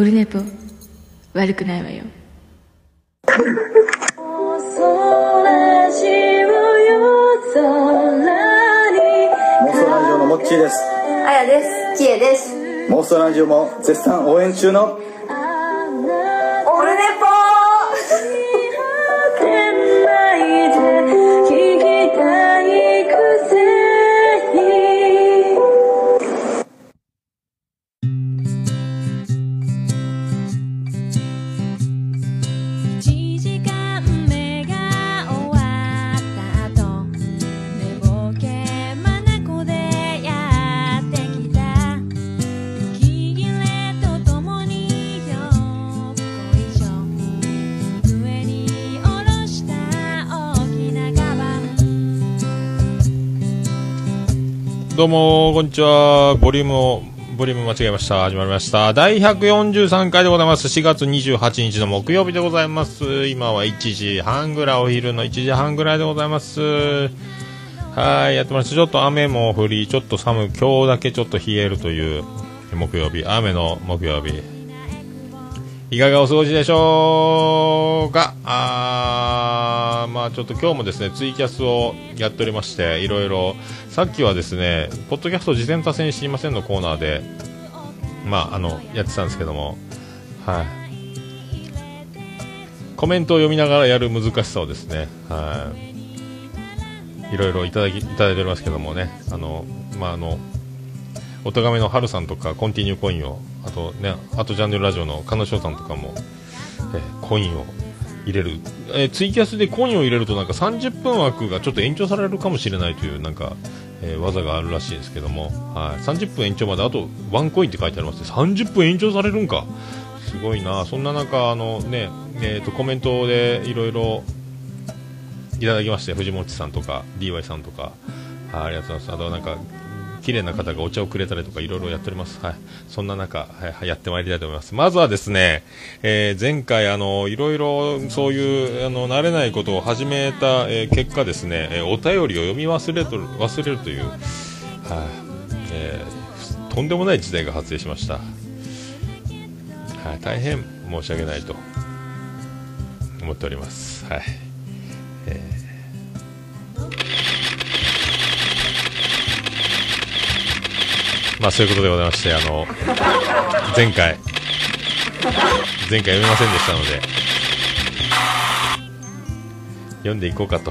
オルネポ悪くないわよ妄想ラジオのモッチーですあやです。きえです。妄想ラジオも絶賛応援中のどうも、こんにちは。ボリュームを、ボリューム間違えました。始まりました。第143回でございます。4月28日の木曜日でございます。今は1時半ぐらい、お昼の1時半ぐらいでございます。はい、やってます。ちょっと雨も降り、ちょっと寒い、今日だけちょっと冷えるという木曜日、雨の木曜日。いかがお過ごしでしょうか？あーまあちょっと今日もですね、ツイキャスをやっておりまして、いろいろ、さっきはですね、ポッドキャスト事前多戦知りませんのコーナーで、まあ、あの、やってたんですけども、はい。コメントを読みながらやる難しさをですね、はい。いろいろいただき、いただいておりますけどもね、あの、まあ、あの、おとがめのハルさんとか、コンティニューコインを、あとね、あとジャンネルラジオの金賞さんとかも、えーコインを入れる、えーツイキャスでコインを入れるとなんか30分枠がちょっと延長されるかもしれないというなんか、えー技があるらしいですけども、はい、30分延長まであとワンコインって書いてありますね。30分延長されるんか。すごいな。そんな中あのね、えー、とコメントでいろいろいただきまして藤本さんとか DY さんとか。あありがとうございます。あとなんか綺麗な方がお茶をくれたりとかいろいろやっております。はい。そんな中、はいはい、やってまいりたいと思います。まずはですね、えー前回あの、いろいろそういう、あの、慣れないことを始めた、えー結果ですね、えーお便りを読み忘れとる、忘れるという、はい、えーとんでもない事態が発生しました。はい、大変申し訳ないと思っております。はい。まあそういうことでございまして、あの、前回、前回読みませんでしたので、読んでいこうかと。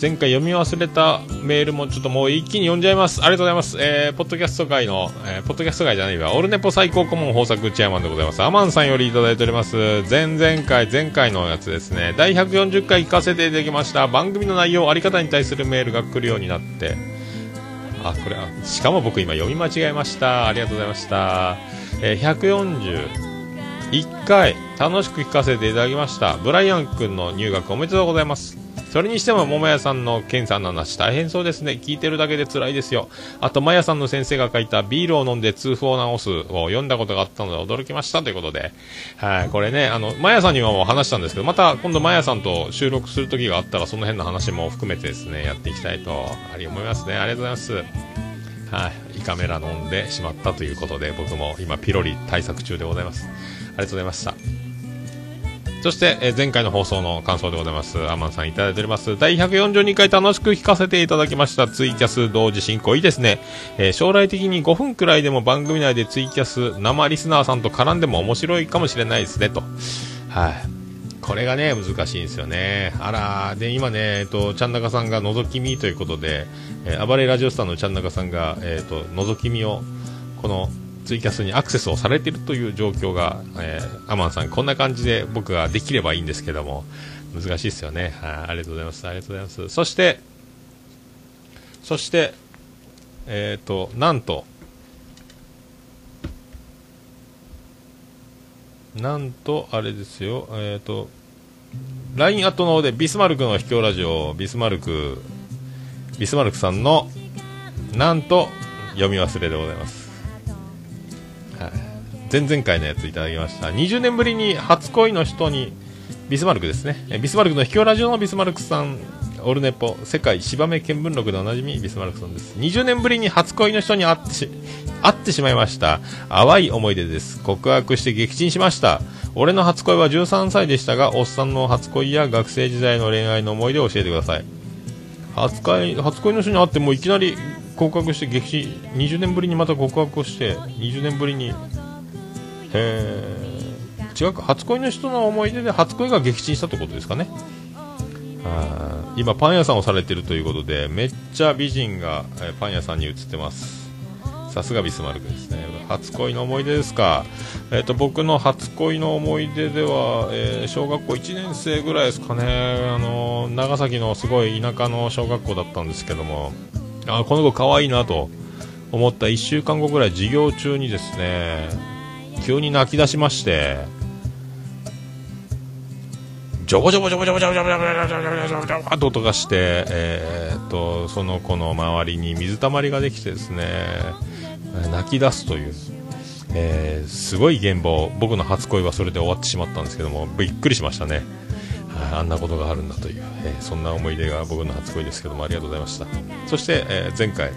前回読み忘れたメールもちょっともう一気に読んじゃいます。ありがとうございます。えー、ポッドキャスト界の、えー、ポッドキャスト界じゃないわ、オルネポ最高顧問豊作チェアマンでございます。アマンさんよりいただいております。前々回、前回のやつですね。第140回聞かせていただきました。番組の内容、あり方に対するメールが来るようになって、あ、これ、あしかも僕今読み間違えました。ありがとうございました。えー、141回、楽しく聞かせていただきました。ブライアン君の入学おめでとうございます。それにしても、桃屋さんの検査の話大変そうですね。聞いてるだけで辛いですよ。あと、マヤさんの先生が書いたビールを飲んで痛風を治すを読んだことがあったので驚きましたということで。はい、これね、あの、マヤさんにはもう話したんですけど、また今度マヤさんと収録する時があったら、その辺の話も含めてですね、やっていきたいと、思いますね。ありがとうございます。はい、胃カメラ飲んでしまったということで、僕も今ピロリ対策中でございます。ありがとうございました。そして、えー前回の放送の感想でございます。アマンさんいただいております。第142回楽しく聞かせていただきました。ツイキャス同時進行いいですね。えー将来的に5分くらいでも番組内でツイキャス生リスナーさんと絡んでも面白いかもしれないですね、と。はい。これがね、難しいんですよね。あら、で、今ね、えっと、ちゃんなかさんが覗き見ということで、えー暴れラジオスターのちゃんなかさんが、えっと、覗き見を、この、ツイキャスにアクセスをされているという状況が、えーアマンさん、こんな感じで僕ができればいいんですけども、難しいですよね。はい、ありがとうございます。ありがとうございます。そして、そして、えっ、と、なんと、なんと、あれですよ、えっ、と、LINE アットの方でビスマルクの秘境ラジオ、ビスマルク、ビスマルクさんの、なんと、読み忘れでございます。前々回のやついただきました。20年ぶりに初恋の人に、ビスマルクですね。ビスマルクの秘境ラジオのビスマルクさん、オルネポ世界芝目見聞録でおなじみビスマルクさんです。20年ぶりに初恋の人に会ってし会ってしまいました。淡い思い出です。告白して撃沈しました。俺の初恋は13歳でしたがおっさんの初恋や学生時代の恋愛の思い出を教えてください。初恋初恋の人に会ってもういきなり告白して激震20年ぶりにまた告白をして20年ぶりにえ、違うか初恋の人の思い出で初恋が撃沈したってことですかね。あ今パン屋さんをされてるということでめっちゃ美人が、えパン屋さんに映ってます。さすがビスマルクですね。初恋の思い出ですか、えー、と僕の初恋の思い出では、えー小学校1年生ぐらいですかね。あのー長崎のすごい田舎の小学校だったんですけども。あこの子可愛いなと思った1週間後ぐらい授業中にですね急に泣き出しましてジョボジョボジョボジョボジョボジョボジョボジョボジョボと音がして、えっとその子の周りに水たまりができてですね泣き出すという、えすごい現場を僕の初恋はそれで終わってしまったんですけどもびっくりしましたねあんなことがあるんだという、えーそんな思い出が僕の初恋ですけどもありがとうございましたそして、えー前回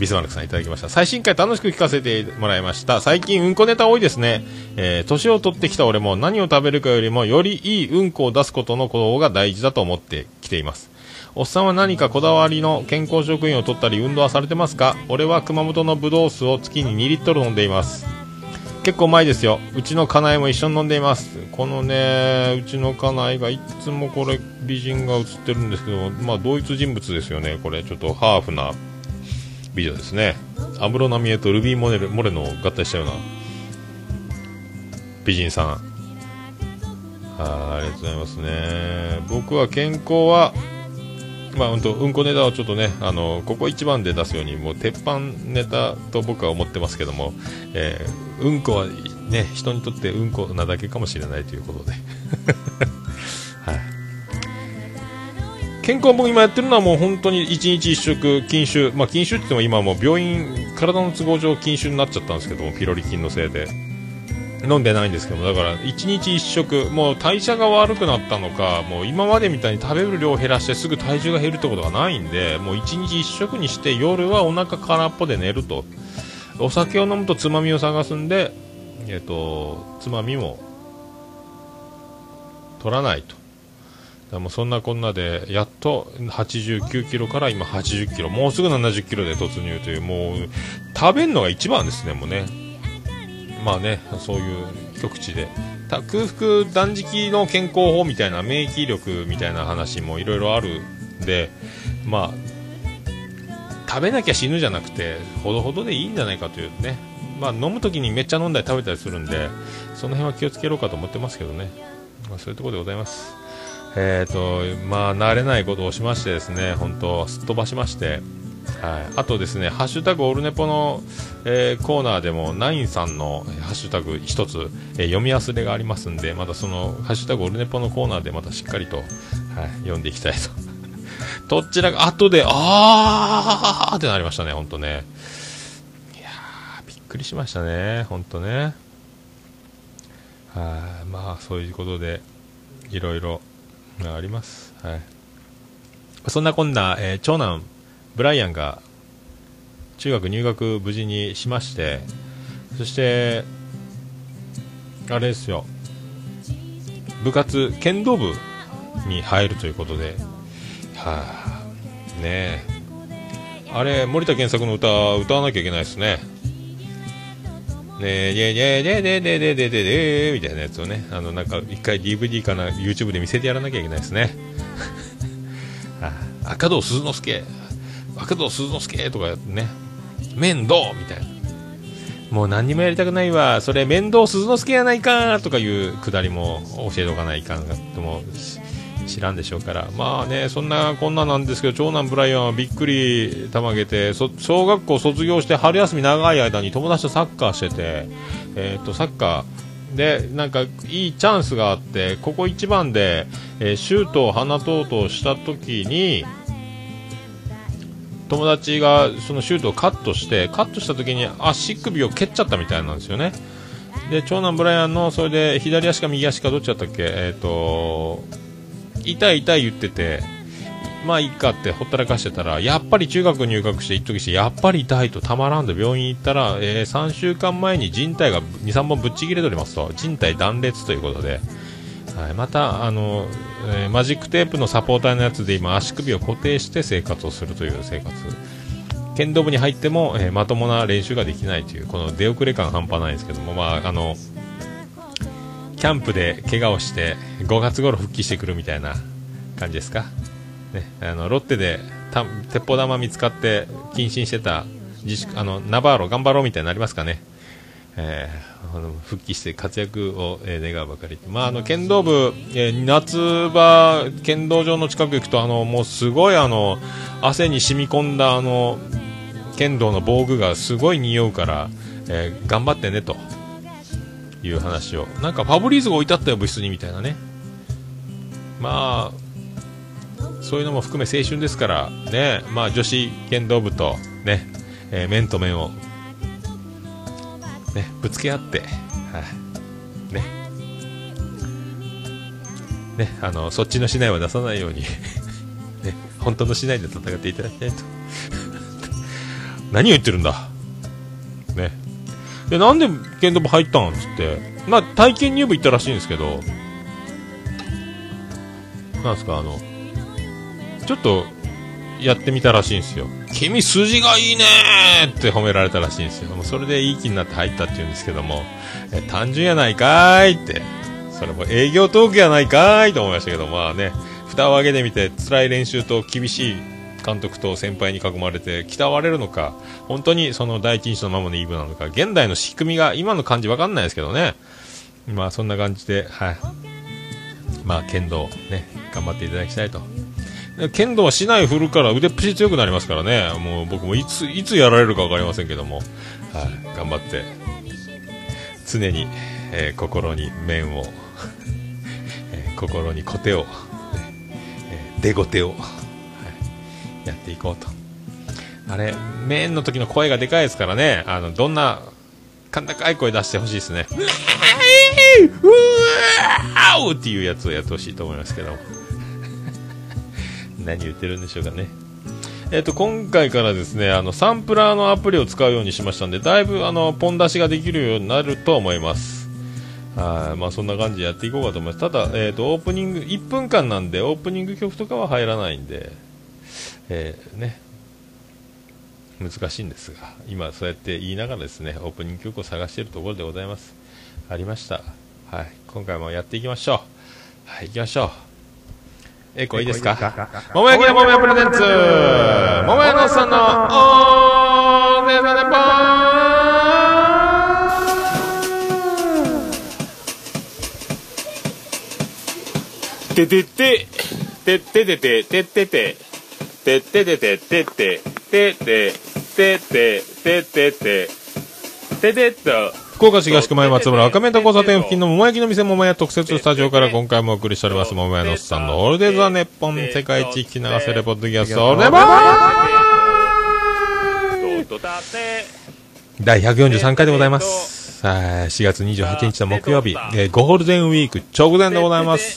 ビスマルクさんいただきました。最新回楽しく聞かせてもらいました。最近うんこネタ多いですね。えー年を取ってきた俺も何を食べるかよりもよりいいうんこを出すことの方が大事だと思ってきています。おっさんは何かこだわりの健康食品を取ったり運動はされてますか？俺は熊本のブドウ酢を月に2リットル飲んでいます。結構うまいですよ。うちの家内も一緒に飲んでいます。このねうちの家内がいつもこれ美人が写ってるんですけどまあ同一人物ですよねこれ。ちょっとハーフな美女ですね。安室奈美恵とルビーモネルモレノを合体したような美人さん。あありがとうございますね。僕は健康はまあ、うんとうんこネタをちょっとねあのここ一番で出すようにもう鉄板ネタと僕は思ってますけども、えーうんこはね人にとってうんこなだけかもしれないということで、はい、健康は僕今やってるのはもう本当に1日1食禁酒。まあ禁酒って言っても今もう病院体の都合上禁酒になっちゃったんですけどもピロリ菌のせいで。飲んでないんですけどだから1日1食もう代謝が悪くなったのかもう今までみたいに食べる量を減らしてすぐ体重が減るってことがないんでもう1日1食にして夜はお腹空っぽで寝ると。お酒を飲むとつまみを探すんでえっ、とつまみも取らないと。だからもそんなこんなでやっと89キロから今80キロもうすぐ70キロで突入というもう食べるのが一番ですねもうねまあね、そういう極地で。空腹断食の健康法みたいな免疫力みたいな話もいろいろあるんで、まあ、食べなきゃ死ぬじゃなくて、ほどほどでいいんじゃないかというね。まあ、飲むときにめっちゃ飲んだり食べたりするんで、その辺は気をつけろうかと思ってますけどね。まあ、そういうところでございます。えーと、まあ、慣れないことをしましてですね、本当すっ飛ばしまして、はい、あとですね、ハッシュタグオルネポの、えーコーナーでも、ナインさんのハッシュタグ一つ、えー読み忘れがありますんで、またその、ハッシュタグオルネポのコーナーでまたしっかりと、はい、読んでいきたいと。どちらが、後で、あーってなりましたね、ほんとね。いやー、びっくりしましたね、ほんとね。はい、まあ、そういうことで、いろいろ、ああります。はい。そんなこんな、えー長男、ブライアンが中学入学無事にしましてそしてあれですよ。部活剣道部に入るということで。はあ。ねえ。あれ森田健作の歌歌わなきゃいけないですね。ねえ、ねえ、ねえ、ねえ、ねえ、ねえ、ねえ、ねえ、ねえ、ねえ、みたいなやつをね、あの、なんか、一回 DVD かな、YouTube で見せてやらなきゃいけないですね。あ赤道鈴之助、赤道鈴之助とかね、面倒みたいな。もう何にもやりたくないわ、それ面倒鈴之助やないかとかいうくだりも教えておかないかんがともし知らんでしょうから、まあね、そんなこんななんですけど、長男ブライアンはびっくりたまげて、そ小学校卒業して春休み長い間に友達とサッカーしてて、えっ、と、サッカー、でなんかいいチャンスがあってここ一番で、えーシュートを放とうとした時に友達がそのシュートをカットしてカットした時に足首を蹴っちゃったみたいなんですよね。で長男ブライアンのそれで左足か右足かどっちだったっけ？えっ、と痛い痛い言ってて、まあいいかってほったらかしてたら、やっぱり中学入学して一時して、やっぱり痛いとたまらんで病院行ったら、えー3週間前に靭帯が2、3本ぶっちぎれておりますと、靭帯断裂ということで、はい、またあの、えーマジックテープのサポーターのやつで今足首を固定して生活をするという生活。剣道部に入っても、えーまともな練習ができないというこの出遅れ感半端ないんですけども、まあ、あのキャンプで怪我をして5月頃復帰してくるみたいな感じですか、ね、あのロッテで鉄砲玉見つかって謹慎してた自あのナバーロ頑張ろうみたいになりますかね、えーあの復帰して活躍を、えー願うばかり、まあ、あの剣道部、えー夏場剣道場の近く行くとあのもうすごいあの汗に染み込んだあの剣道の防具がすごい匂うから、えー頑張ってねと。いう話を。なんかファブリーズが置いてあったよ部室にみたいなね。まあそういうのも含め青春ですからね。まあ女子剣道部とね、えー面と面をねぶつけ合ってはい。ね。ねあのそっちの市内は出さないように ね。本当の市内で戦っていただきたいと。何を言ってるんだでなんで剣道部入ったん？つって。まあ体験入部行ったらしいんですけど。なんですか？あのちょっとやってみたらしいんですよ君筋がいいねーって褒められたらしいんですよ。もうそれでいい気になって入ったって言うんですけどもえ単純やないかーいって。それも営業トークやないかーいと思いましたけど。まあね蓋を開けてみて辛い練習と厳しい監督と先輩に囲まれて鍛われるのか本当にその第一印象のままのイーブなのか現代の仕組みが今の感じわかんないですけどね。まあそんな感じではい。まあ剣道ね頑張っていただきたいと。剣道は市内振るから腕っぷし強くなりますからね。もう僕もいついつやられるか分かりませんけども、はい、頑張って常に、えー心に面を、えー心に小手を、ねえー出ごてを、やっていこうとあれ面の時の声がでかいですからねあのどんな甲高い声出してほしいですねうわーっていうやつをやってほしいと思いますけど 何言ってるんでしょうかね。えっ、と、今回からですね、あの、サンプラーのアプリを使うようにしましたんで、だいぶ、あの、ポン出しができるようになると思います。はい、まあ、そんな感じでやっていこうかと思います。ただ、えっ、と、オープニング、1分間なんで、オープニング曲とかは入らないんで、えーね、難しいんですが、今、そうやって言いながらですね、オープニング曲を探しているところでございます。ありました。はい、今回もやっていきましょう。はい、行きましょう。えこいいですか？桃焼きの桃屋プレゼンツ桃屋のさんのおーねだねぽててて、てっててて、てってて、てっててて、てて、てて、てて、ててて、てて、福岡市東区前松村赤目と交差点付近の桃焼きの店桃屋特設スタジオから今回もお送りしております桃屋のおっさんのオールデザネッポン世界一聞き流せるポッドキャストオールデバー、第143回でございます。はい4月28日の木曜日、えーゴールデンウィーク直前でございます。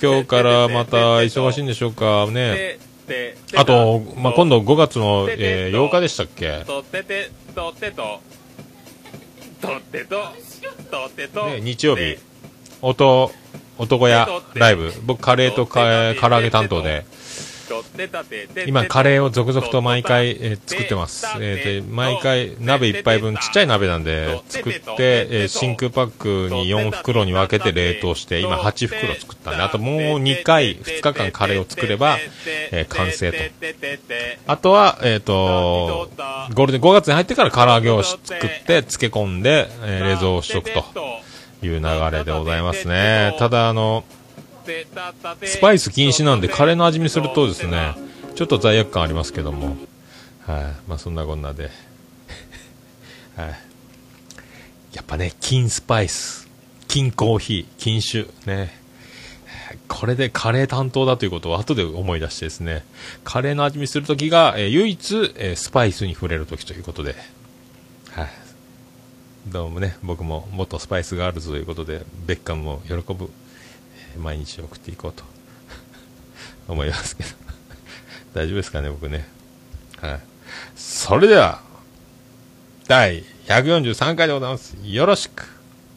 今日からまた忙しいんでしょうかね。あと、まあ、今度5月の、えー8日でしたっけ？とってて、とってと、とってと、とってと、ね、日曜日、音、男屋ライブ。僕、カレーとか唐揚げ担当で、今、カレーを続々と毎回、えー作ってます。えーで、毎回、鍋1杯分、ちっちゃい鍋なんで、作って、えー真空パックに4袋に分けて冷凍して、今8袋作ったんで、あともう2回、2日間カレーを作れば、えー完成と。あとは、えっ、と、ゴールデン5月に入ってから唐揚げをし作って、漬け込んで、えー冷蔵しておくという流れでございますね。ただ、あの、スパイス禁止なんで、カレーの味にするとですね、ちょっと罪悪感ありますけども、はい、まあそんなこんなで、はい。やっぱね、金スパイス、金コーヒー、金酒、ね。これでカレー担当だということを後で思い出してですね、カレーの味見するときが、えー唯一、えースパイスに触れるときということで、はい。どうもね、僕も元スパイスガールズということで、ベッカムも喜ぶ、えー毎日送っていこうと 思いますけど。大丈夫ですかね、僕ね。はい。それでは、第143回でございます。よろしく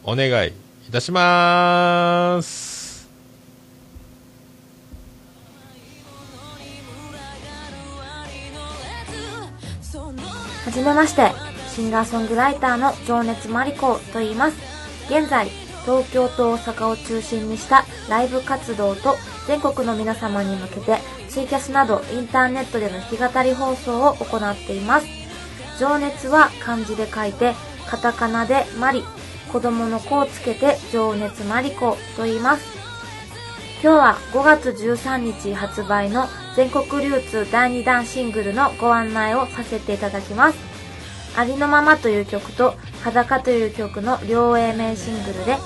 お願いいたします。はじめまして、シンガーソングライターの情熱マリコと言います。現在、東京と大阪を中心にしたライブ活動と全国の皆様に向けてツイキャスなどインターネットでの弾き語り放送を行っています。情熱は漢字で書いて、カタカナでマリ、子供の子をつけて情熱マリコと言います。今日は5月13日発売の全国流通第2弾シングルのご案内をさせていただきます。ありのままという曲と裸という曲の両 A 名シングルで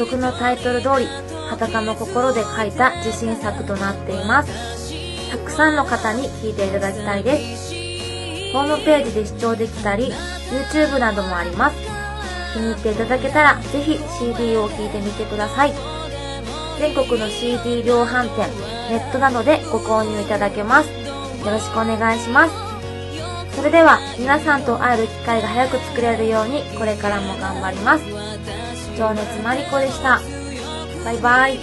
曲のタイトル通り裸の心で書いた自信作となっています。たくさんの方に聴いていただきたいです。ホームページで視聴できたり YouTube などもあります。気に入っていただけたらぜひ CD を聴いてみてください。全国の CD 量販店、ネットなどでご購入いただけます。よろしくお願いします。それでは皆さんと会える機会が早く作れるようにこれからも頑張ります。情熱マリコでした。バイバイ。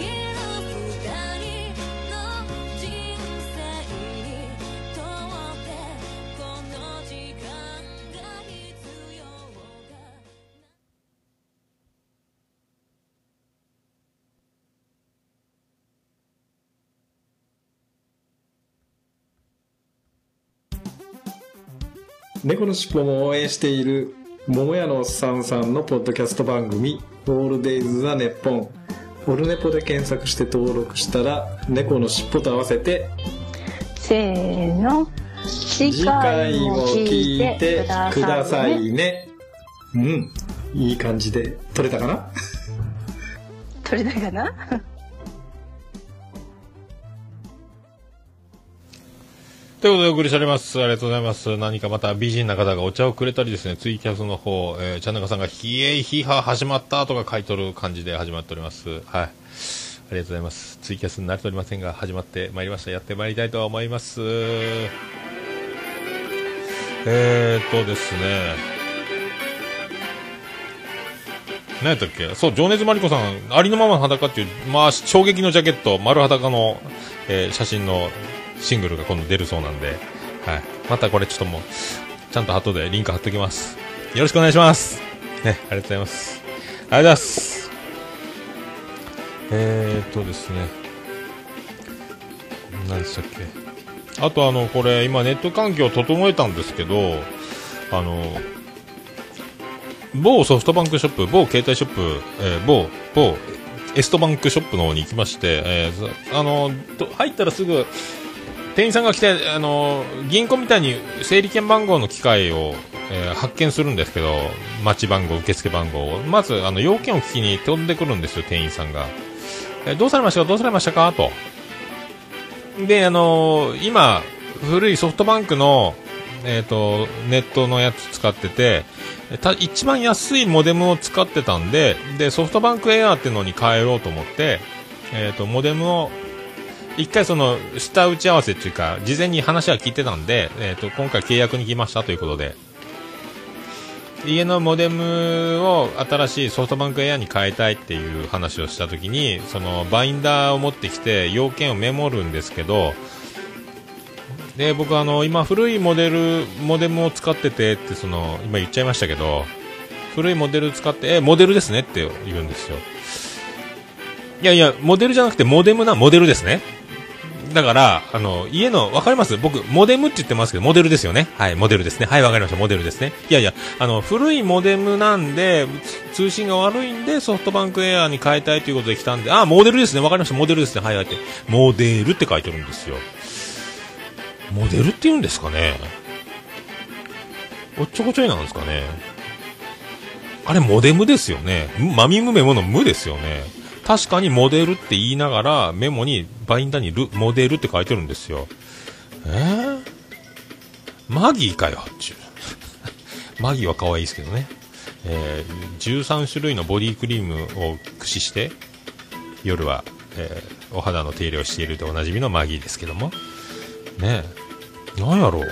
猫のしっぽも応援している桃屋のおっさんさんのポッドキャスト番組「オールデイズ・ザ・ネッポン」オルネポで検索して登録したら猫のしっぽと合わせてせーの。次次回回もも聞いててくくださいね。うん。いい感じで撮れたかな？取れたかな？ということでお送りしております。ありがとうございます。何かまた美人な方がお茶をくれたりですね、ツイキャスの方、えー、ちゃんなかさんが、ひえいひは始まったとか書いとる感じで始まっております。はい。ありがとうございます。ツイキャスになれておりませんが、始まってまいりました。やってまいりたいと思います。えーっとですね、何やったっけ？そう、情熱マリコさん、ありのままの裸っていう、まあ、衝撃のジャケット、丸裸の、えー写真のシングルが今度出るそうなんで、はい。またこれちょっともう、ちゃんと後でリンク貼っておきます。よろしくお願いします。ね、ありがとうございます。ありがとうございます。えーっとですね、何でしたっけあとあの、これ、今ネット環境を整えたんですけど、あの、某ソフトバンクショップ、某携帯ショップ、えー某、某、エストバンクショップの方に行きまして、えーあの、入ったらすぐ、店員さんが来て、あの、銀行みたいに整理券番号の機械を、えー発見するんですけど、待ち番号、受付番号を。まず、あの、要件を聞きに飛んでくるんですよ、店員さんが。えどうされましたか？どうされましたか？と。で、あの今、古いソフトバンクの、えっ、と、ネットのやつ使ってて、た一番安いモデムを使ってたんで、で、ソフトバンクエアーっていうのに変えようと思って、えっ、と、モデムを、一回その、下打ち合わせっていうか、事前に話は聞いてたんで、えっ、と、今回契約に来ましたということで、家のモデムを新しいソフトバンクエアに変えたいっていう話をしたときに、そのバインダーを持ってきて要件をメモるんですけど、で、僕あの、今古いモデル、モデムを使っててってその、今言っちゃいましたけど、古いモデル使って、え、モデルですねって言うんですよ。いやいや、モデルじゃなくてモデムな、モデルですね。だから、あの、家の、わかります？僕、モデムって言ってますけど、モデルですよね。はい、モデルですね。はい、わかりました。モデルですね。いやいや、あの、古いモデムなんで、通信が悪いんで、ソフトバンクエアに変えたいということで来たんで、あ、モデルですね。わかりました。モデルですね。はい、はいって。モデルって書いてるんですよ。モデルって言うんですかね？おっちょこちょいなんですかね？あれ、モデムですよね。マミムメモの無ですよね。確かにモデルって言いながら、メモに、バインダーにル、モデルって書いてるんですよ。え？ー、マギーかよ、っちゅう。マギーは可愛いですけどね。えー、13種類のボディクリームを駆使して、夜は、えーお肌の手入れをしているでおなじみのマギーですけども。ねえ。なんやろう。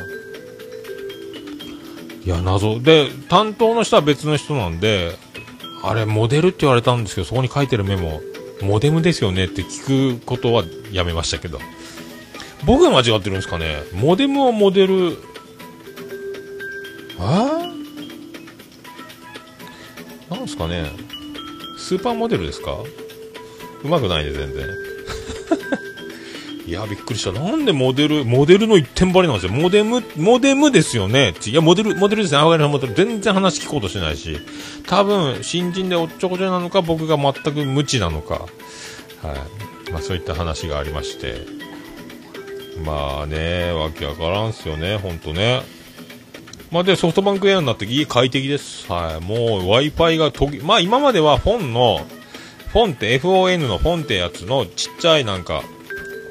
いや、謎。で、担当の人は別の人なんで、あれ、モデルって言われたんですけど、そこに書いてるメモ、モデムですよねって聞くことはやめましたけど。僕が間違ってるんですかね。モデムはモデル、あなんすかね。スーパーモデルですか？うまくないね、全然。いや、びっくりした。なんでモデル、モデルの一点張りなんですよ。モデム、モデムですよね。いや、モデル、モデルですね。あ、わかりましたモデル。全然話聞こうとしないし。多分、新人でおっちょこちょいなのか、僕が全く無知なのか。はい。まあ、そういった話がありまして。まあね、わけわからんすよね、ほんとね。まあで、ソフトバンクエアになって家快適です。はい。もう Wi-Fi が途切まあ今まではフォンの、フォンって FON のフォンってやつのちっちゃいなんか、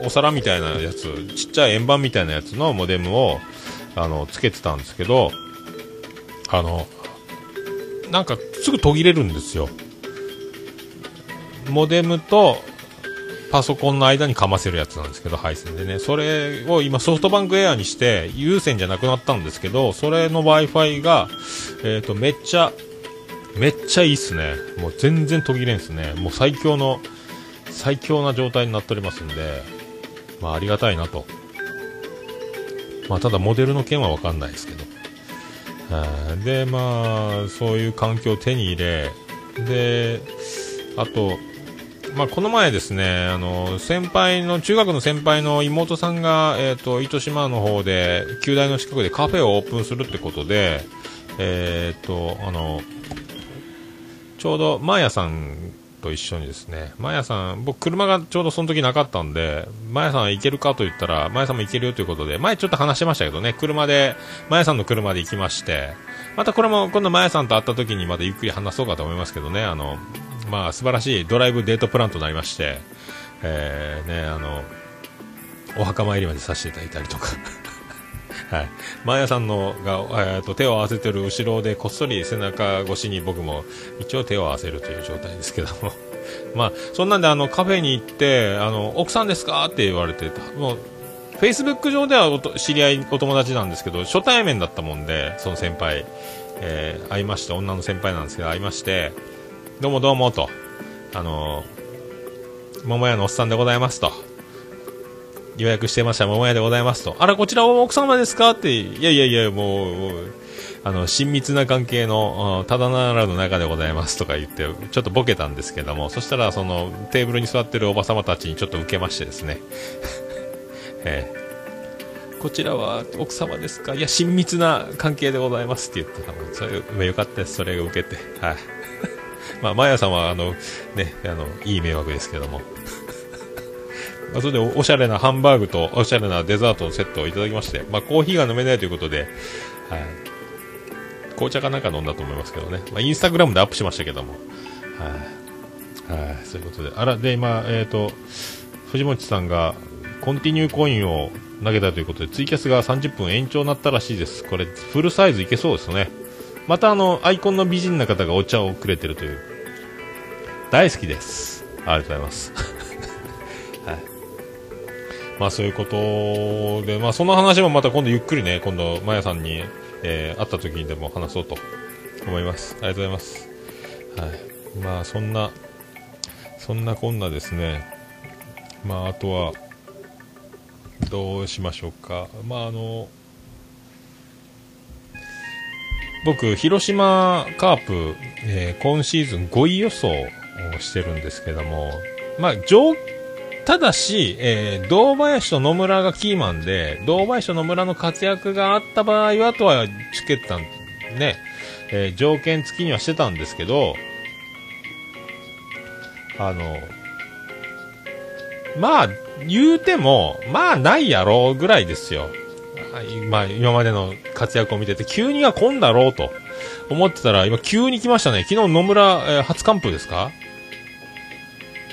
お皿みたいなやつ、ちっちゃい円盤みたいなやつのモデムを、あの、つけてたんですけど、あの、なんかすぐ途切れるんですよ。モデムとパソコンの間にかませるやつなんですけど、配線でね。それを今ソフトバンクエアにして、有線じゃなくなったんですけど、それの Wi-Fi が、えっ、と、めっちゃ、めっちゃいいっすね。もう全然途切れんすね。もう最強の、最強な状態になっておりますんで、まあありがたいなと。まあただモデルの件はわかんないですけど。で、まあ、そういう環境を手に入れ、で、あと、まあ、この前ですね、あの、先輩の、中学の先輩の妹さんが、えっ、と、糸島の方で、旧大の近くでカフェをオープンするってことで、えっ、と、あの、ちょうど、マーヤさんと一緒にですね、マヤさん、僕車がちょうどその時なかったんで、マヤさん行けるかと言ったら、マヤさんも行けるよということで、前ちょっと話してましたけどね、車で、マヤさんの車で行きまして、またこれも今度マヤさんと会った時にまたゆっくり話そうかと思いますけどね、あの、まあ素晴らしいドライブデートプランとなりまして、えー、ね、あの、お墓参りまでさせていただいたりとか、はい。マーヤさんのが、えー、と手を合わせてる後ろでこっそり背中越しに僕も一応手を合わせるという状態ですけども。まあ、そんなんであのカフェに行って、あの、奥さんですかって言われて、もう、フェイスブック上ではおと知り合い、お友達なんですけど、初対面だったもんで、その先輩、えー会いまして、女の先輩なんですけど、会いまして、どうもどうもと、あの、桃屋のおっさんでございますと。予約してました桃屋でございますと。あら、こちらは奥様ですか？って、いやいやいや、もう、もうあの、親密な関係の、ただならぬ中でございますとか言って、ちょっとボケたんですけども、そしたら、その、テーブルに座ってるおばさまたちにちょっと受けましてですね。ええこちらは奥様ですか？いや、親密な関係でございますって言ってたら、もうそれ、まあよかったです。それが受けて。はい。まあ、マヤさんは、あの、ね、あの、いい迷惑ですけども。まあ、それでおしゃれなハンバーグとおしゃれなデザートのセットをいただきまして、まあ、コーヒーが飲めないということで、はい。紅茶かなんか飲んだと思いますけどね。まあ、インスタグラムでアップしましたけども。はい。はい、そういうことで。あら、で、今、えっ、と、藤本さんが、コンティニューコインを投げたということで、ツイキャスが30分延長になったらしいです。これ、フルサイズいけそうですね。また、あの、アイコンの美人な方がお茶をくれてるという。大好きです。ありがとうございます。まあ、そういうことで、まあ、その話もまた今度ゆっくりね、今度、まやさんに、えー会った時にでも話そうと思います。ありがとうございます。はい。まあ、そんな、そんなこんなですね。まあ、あとは、どうしましょうか。まあ、あの、僕、広島カープ、えー今シーズン5位予想をしてるんですけども、まあ、上、ただし、えー堂林と野村がキーマンで、堂林と野村の活躍があった場合は、とはつけてたね、えー条件付きにはしてたんですけど、あの、まあ、言うても、まあ、ないやろうぐらいですよ。まあ、今までの活躍を見てて、急には来んだろうと思ってたら、今急に来ましたね。昨日野村、えー初完封ですか？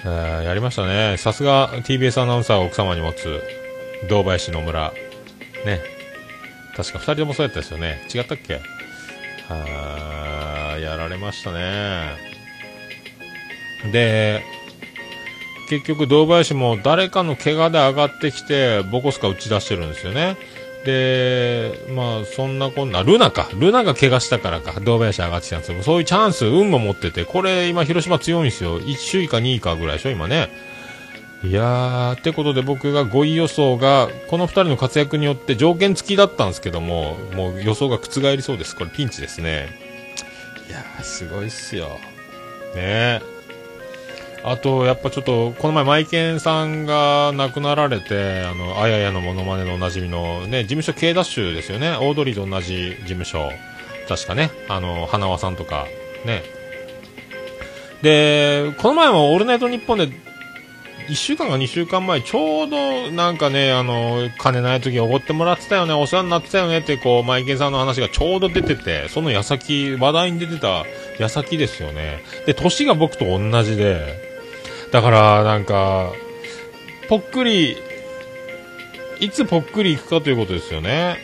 えーやりましたね。さすが TBS アナウンサーを奥様に持つ、堂林野村。ね。確か二人ともそうやったですよね。違ったっけ？はーやられましたね。で、結局堂林も誰かの怪我で上がってきて、ボコスカ打ち出してるんですよね。で、まあ、そんなこんな、ルナか。ルナが怪我したからか、堂林上がってきたんですよ。そういうチャンス、運も持ってて、これ今広島強いんですよ。1首位か2位かぐらいでしょ、今ね。いやー、ってことで僕が5位予想が、この2人の活躍によって条件付きだったんですけども、もう予想が覆りそうです。これピンチですね。いやー、すごいっすよ。ねえ。あと、やっぱちょっと、この前、マイケンさんが亡くなられて、あの、あややのモノマネのおなじみの、ね、事務所 K ダッシュですよね。オードリーと同じ事務所。確かね。あの、花輪さんとか、ね。で、この前もオールナイトニッポンで、1週間か2週間前、ちょうどなんかね、あの、金ない時おごってもらってたよね、お世話になってたよねって、こう、マイケンさんの話がちょうど出てて、その矢先、話題に出てた矢先ですよね。で、年が僕と同じで、だから、なんか、ぽっくり、いつぽっくりいくかということですよね。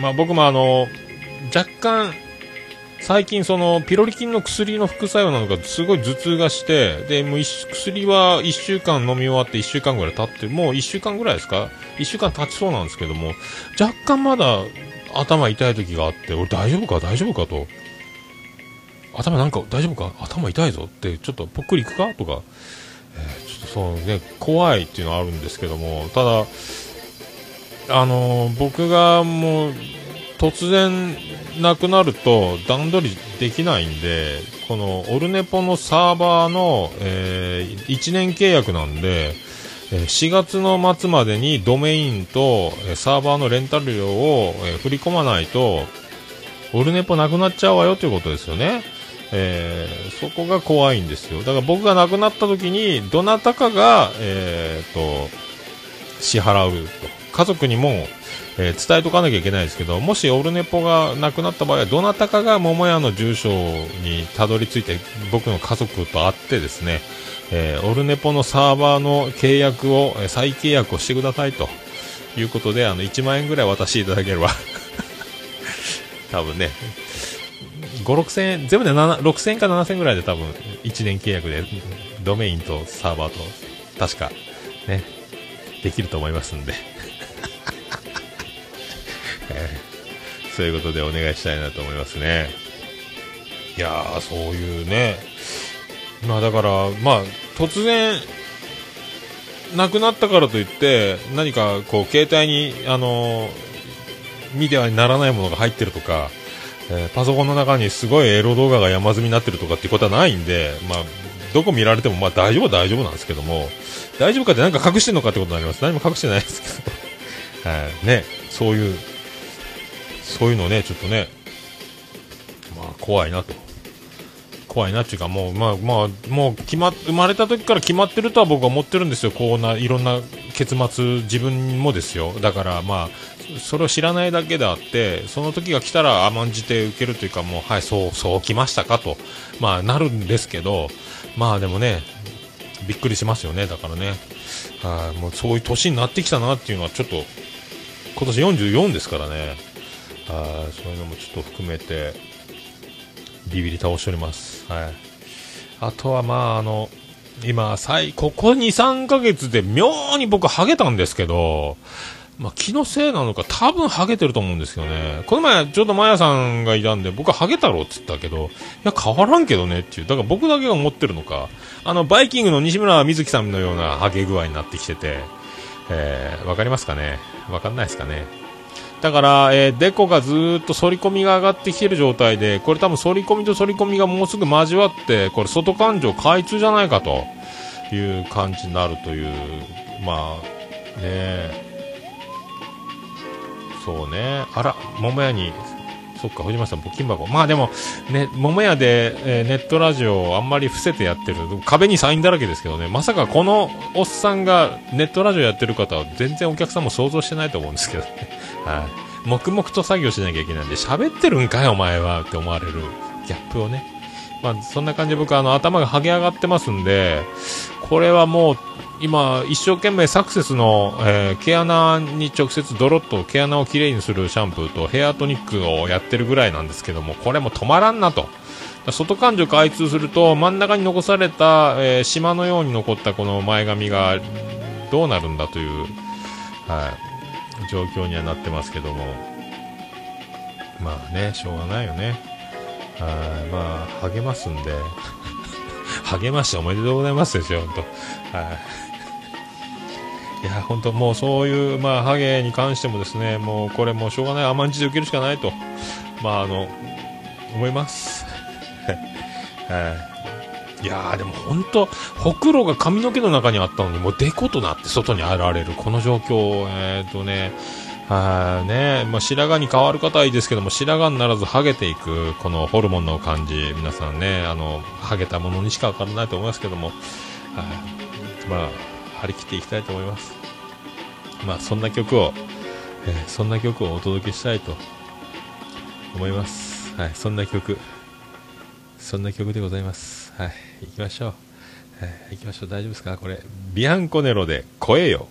まあ僕もあの、若干、最近その、ピロリ菌の薬の副作用なのか、すごい頭痛がして、で、もう薬は1週間飲み終わって1週間ぐらい経って、もう1週間ぐらいですか ?1 週間経ちそうなんですけども、若干まだ頭痛い時があって、俺大丈夫か？大丈夫かと。頭なんか大丈夫か？頭痛いぞって、ちょっとぽっくりいくか？とか、えちょっとそうね、怖いっていうのはあるんですけども、ただ、あの僕がもう、突然なくなると段取りできないんで、このオルネポのサーバーの、え1年契約なんで、4月の末までにドメインとサーバーのレンタル料を、振り込まないと、オルネポなくなっちゃうわよということですよね。えーそこが怖いんですよ。だから僕が亡くなった時に、どなたかが、えーと、支払うと。家族にも、えー伝えとかなきゃいけないですけど、もしオルネポがなくなった場合は、どなたかが桃屋の住所にたどり着いて、僕の家族と会ってですね、えーオルネポのサーバーの契約を、再契約をしてくださいということで、あの、1万円ぐらい渡していただければ、多分ね、5、6千円、全部で7 6千円か7千円ぐらいで多分、1年契約で、ドメインとサーバーと、確か、ね、できると思いますんで。え ーそういうことでお願いしたいなと思いますね。いやー、そういうね、まあだから、まあ、突然、亡くなったからといって、何かこう、携帯に、あのー見てはならないものが入ってるとか、えーパソコンの中にすごいエロ動画が山積みになってるとかっていうことはないんで、まあ、どこ見られてもまあ大丈夫は大丈夫なんですけども、大丈夫かって何か隠してるのかってことになります。何も隠してないですけど。はい、ね、そういう、そういうのね、ちょっとね、まあ怖いなと。怖いなっていうか、もう、まあまあ、もう決ま、生まれた時から決まってるとは僕は思ってるんですよ。こうな、いろんな結末、自分もですよ。だからまあ、それを知らないだけであって、その時が来たら甘んじて受けるというか、もう、はい、そう、そう来ましたかと、まあなるんですけど、まあでもね、びっくりしますよね、だからね。はい、もうそういう年になってきたなっていうのはちょっと、今年44ですからね。はい、そういうのもちょっと含めて、ビビり倒しております。はい。あとはまあ、あの、今、最、ここ2、3ヶ月で妙に僕ハゲたんですけど、まあ、気のせいなのか、多分ハゲてると思うんですよね。この前、ちょうどマヤさんがいたんで、僕はハゲたろって言ったけど、いや、変わらんけどねっていう。だから僕だけが思ってるのか。あの、バイキングの西村瑞希さんのようなハゲ具合になってきてて、えー、かりますかね？わかんないですかね？だから、えーデコがずっと反り込みが上がってきてる状態で、これ多分反り込みと反り込みがもうすぐ交わって、これ外感情開通じゃないかという感じになるという、まあ、ねそうね。あら、桃屋に、そっか、藤巻さん、募金箱。まあでも、ね、桃屋で、えーネットラジオをあんまり伏せてやってる、壁にサインだらけですけどね、まさかこのおっさんがネットラジオやってる方は全然お客さんも想像してないと思うんですけどね。はい。黙々と作業しなきゃいけないんで、喋ってるんかい、お前はって思われるギャップをね。まあ、そんな感じで僕、あの、頭が剥げ上がってますんで、これはもう、今、一生懸命サクセスの、えー毛穴に直接ドロッと毛穴をきれいにするシャンプーとヘアトニックをやってるぐらいなんですけども、これも止まらんなと外感情開通すると真ん中に残された、えー島のように残ったこの前髪がどうなるんだという、はい、状況にはなってますけども。まあねしょうがないよね。はいまあ励ますんで。励ましておめでとうございますですよ本当はい。いや本当もうそういうまあハゲに関してもですねもうこれもうしょうがない。甘んじて受けるしかないと。まああの思います。はい。いやーでも本当ほくろが髪の毛の中にあったのにもうデコとなって外に現れるこの状況えっ、とねはねまあ、白髪に変わる方はいいですけども白髪にならずハゲていくこのホルモンの感じ皆さんねあのハゲたものにしか分からないと思いますけどもはまあ張り切っていきたいと思います。まあそんな曲を、えーそんな曲をお届けしたいと思います。はいそんな曲。そんな曲でございます。はい行きましょう、はい、行きましょう。大丈夫ですか？これビアンコネロで声よ。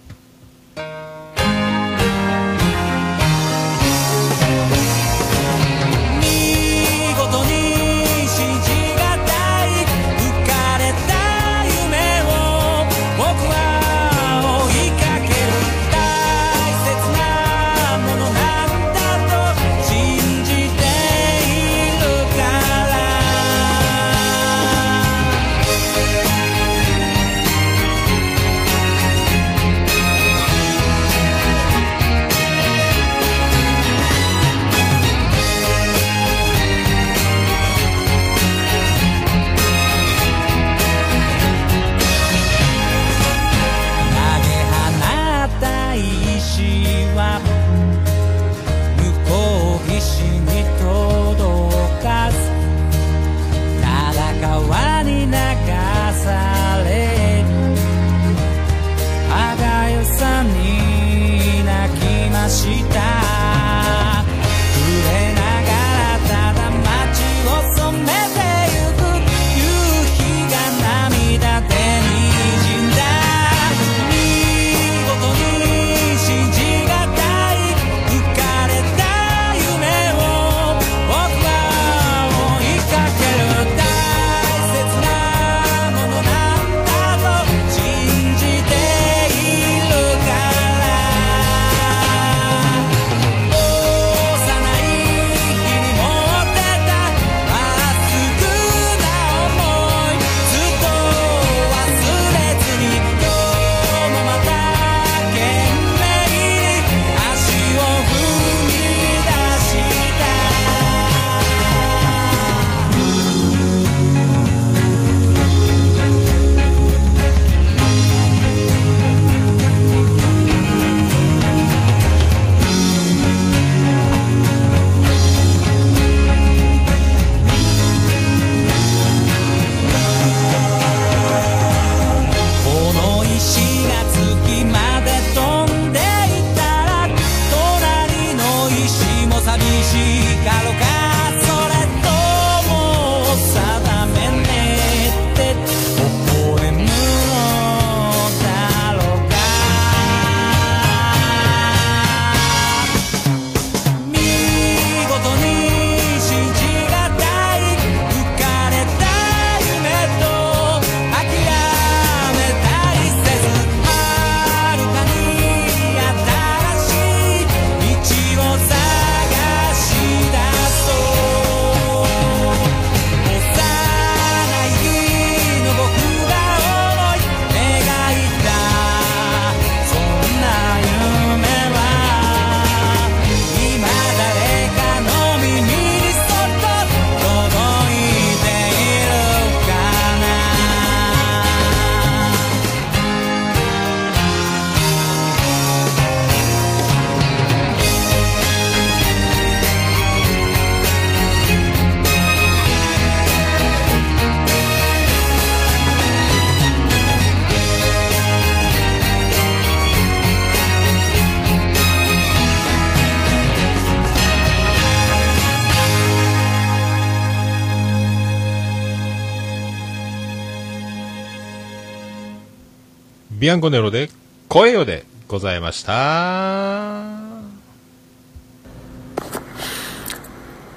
ビアンコネロで声よでございました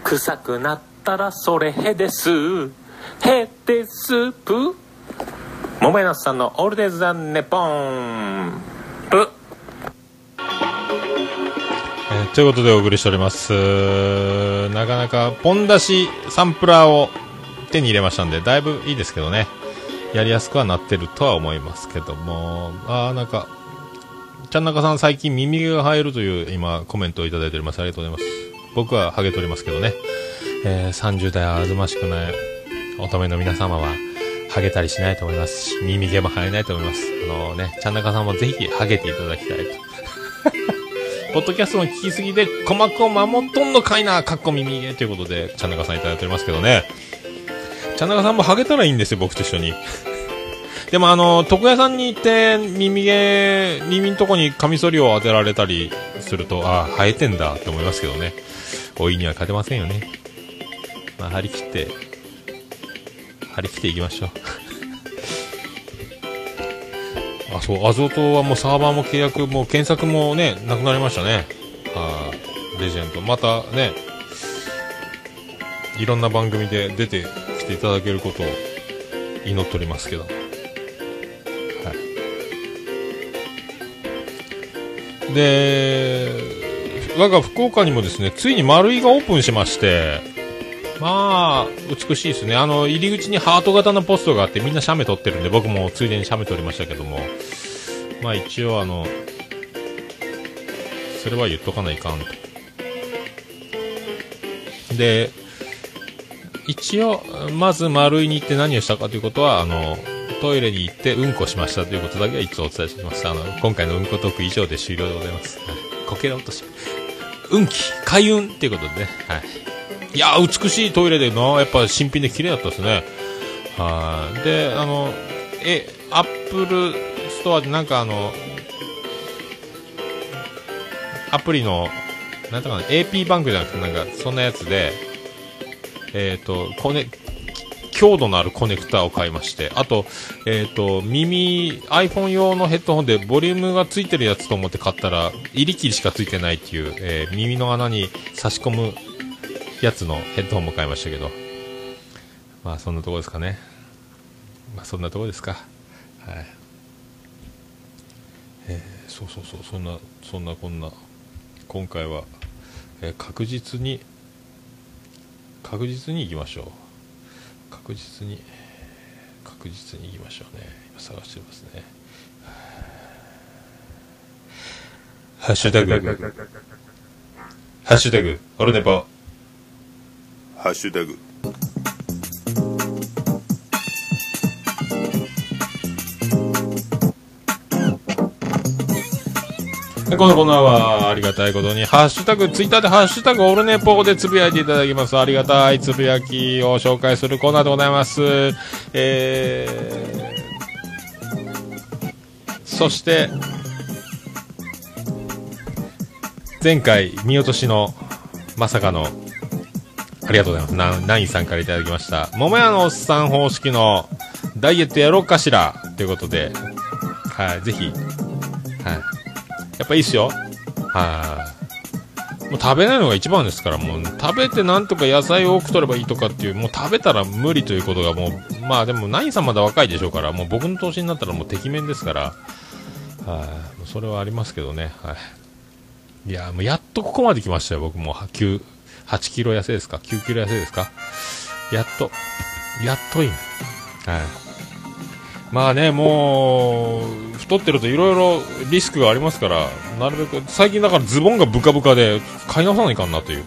臭くなっったらそれへですへでスープ桃屋さんのオールデイズ・ザ・ネポンプえーということでお送りしております。なかなか、ポン出しサンプラーを手に入れましたんで、だいぶいいですけどね。やりやすくはなってるとは思いますけども、あーなんか、ちゃんなかさん最近耳毛が生えるという今コメントをいただいております。ありがとうございます。僕はハゲておりますけどね。えー30代あずましくない乙女の皆様は、ハゲたりしないと思いますし、耳毛も生えないと思います。あのね、ちゃんなかさんもぜひハゲていただきたいと。ポッドキャストの聞きすぎで鼓膜を守っとんのかいな、かっこ耳毛ということで、ちゃんなかさんいただいておりますけどね。ちゃんなかさんもハゲたらいいんですよ、僕と一緒に。でもあの、床屋さんに行って、耳毛、耳のとこにカミソリを当てられたりすると、ああ、生えてんだって思いますけどね。老いには勝てませんよね。まあ、張り切って、張り切っていきましょう。あ、そう、アゾトはもうサーバーも契約、もう検索もね、なくなりましたね。あーレジェンド。またね、いろんな番組で出てきていただけることを祈っておりますけど。で、我が福岡にもですね、ついに丸井がオープンしまして、まあ、美しいですね。あの、入り口にハート型のポストがあって、みんな写メ撮ってるんで、僕もついでに写メ撮りましたけども、まあ一応あの、それは言っとかないかんと。で、一応、まず丸いに行って何をしたかということは、あの、トイレに行ってうんこしましたということだけは一応お伝えしておきます。あの、今回のうんこトーク以上で終了でございます。はいこけら落とし。運気、開運っていうことでね。はい。いやー、美しいトイレでな、やっぱ新品で綺麗だったですね。はい。で、あの、え、アップルストアでなんかあの、アプリの、なんとかな、AP バンクじゃなくて、なんか、そんなやつで、えっ、と、コネ、強度のあるコネクタを買いまして、あと、えっ、と、耳、iPhone 用のヘッドホンでボリュームがついてるやつと思って買ったら、入り切りしかついてないっていう、えー耳の穴に差し込むやつのヘッドホンも買いましたけど、まあそんなとこですかね。まあそんなとこですか。はい。えーそうそうそう、そんな、そんなこんな、今回は、えー確実に、確実に行きましょう。確実に、確実にいきましょうね。今探してますね。ハッシュタグ、ハッシュタグ、オルネポ。ハッシュタグ このコーナーはありがたいことに、ハッシュタグ、ツイッターでハッシュタグオルネポでつぶやいていただきます。ありがたいつぶやきを紹介するコーナーでございます。えー、そして、前回見落としのまさかの、ありがとうございます。な、ナインさんからいただきました。桃屋のおっさん方式のダイエットやろうかしら？ということで、はい、ぜひ、はい。やっぱいいっすよ。はい。もう食べないのが一番ですから、もう食べてなんとか野菜を多く取ればいいとかっていう、もう食べたら無理ということがもう、まあでもナインさんまだ若いでしょうから、もう僕の年になったらもう適面ですから、はい。もうそれはありますけどね、はい。いや、もうやっとここまで来ましたよ、僕も9、8キロ痩せですか ?9 キロ痩せですか？やっと、やっといい。はい。まあね、もう、太ってるといろいろリスクがありますから、なるべく、最近だからズボンがブカブカで、買い直さないかんなという、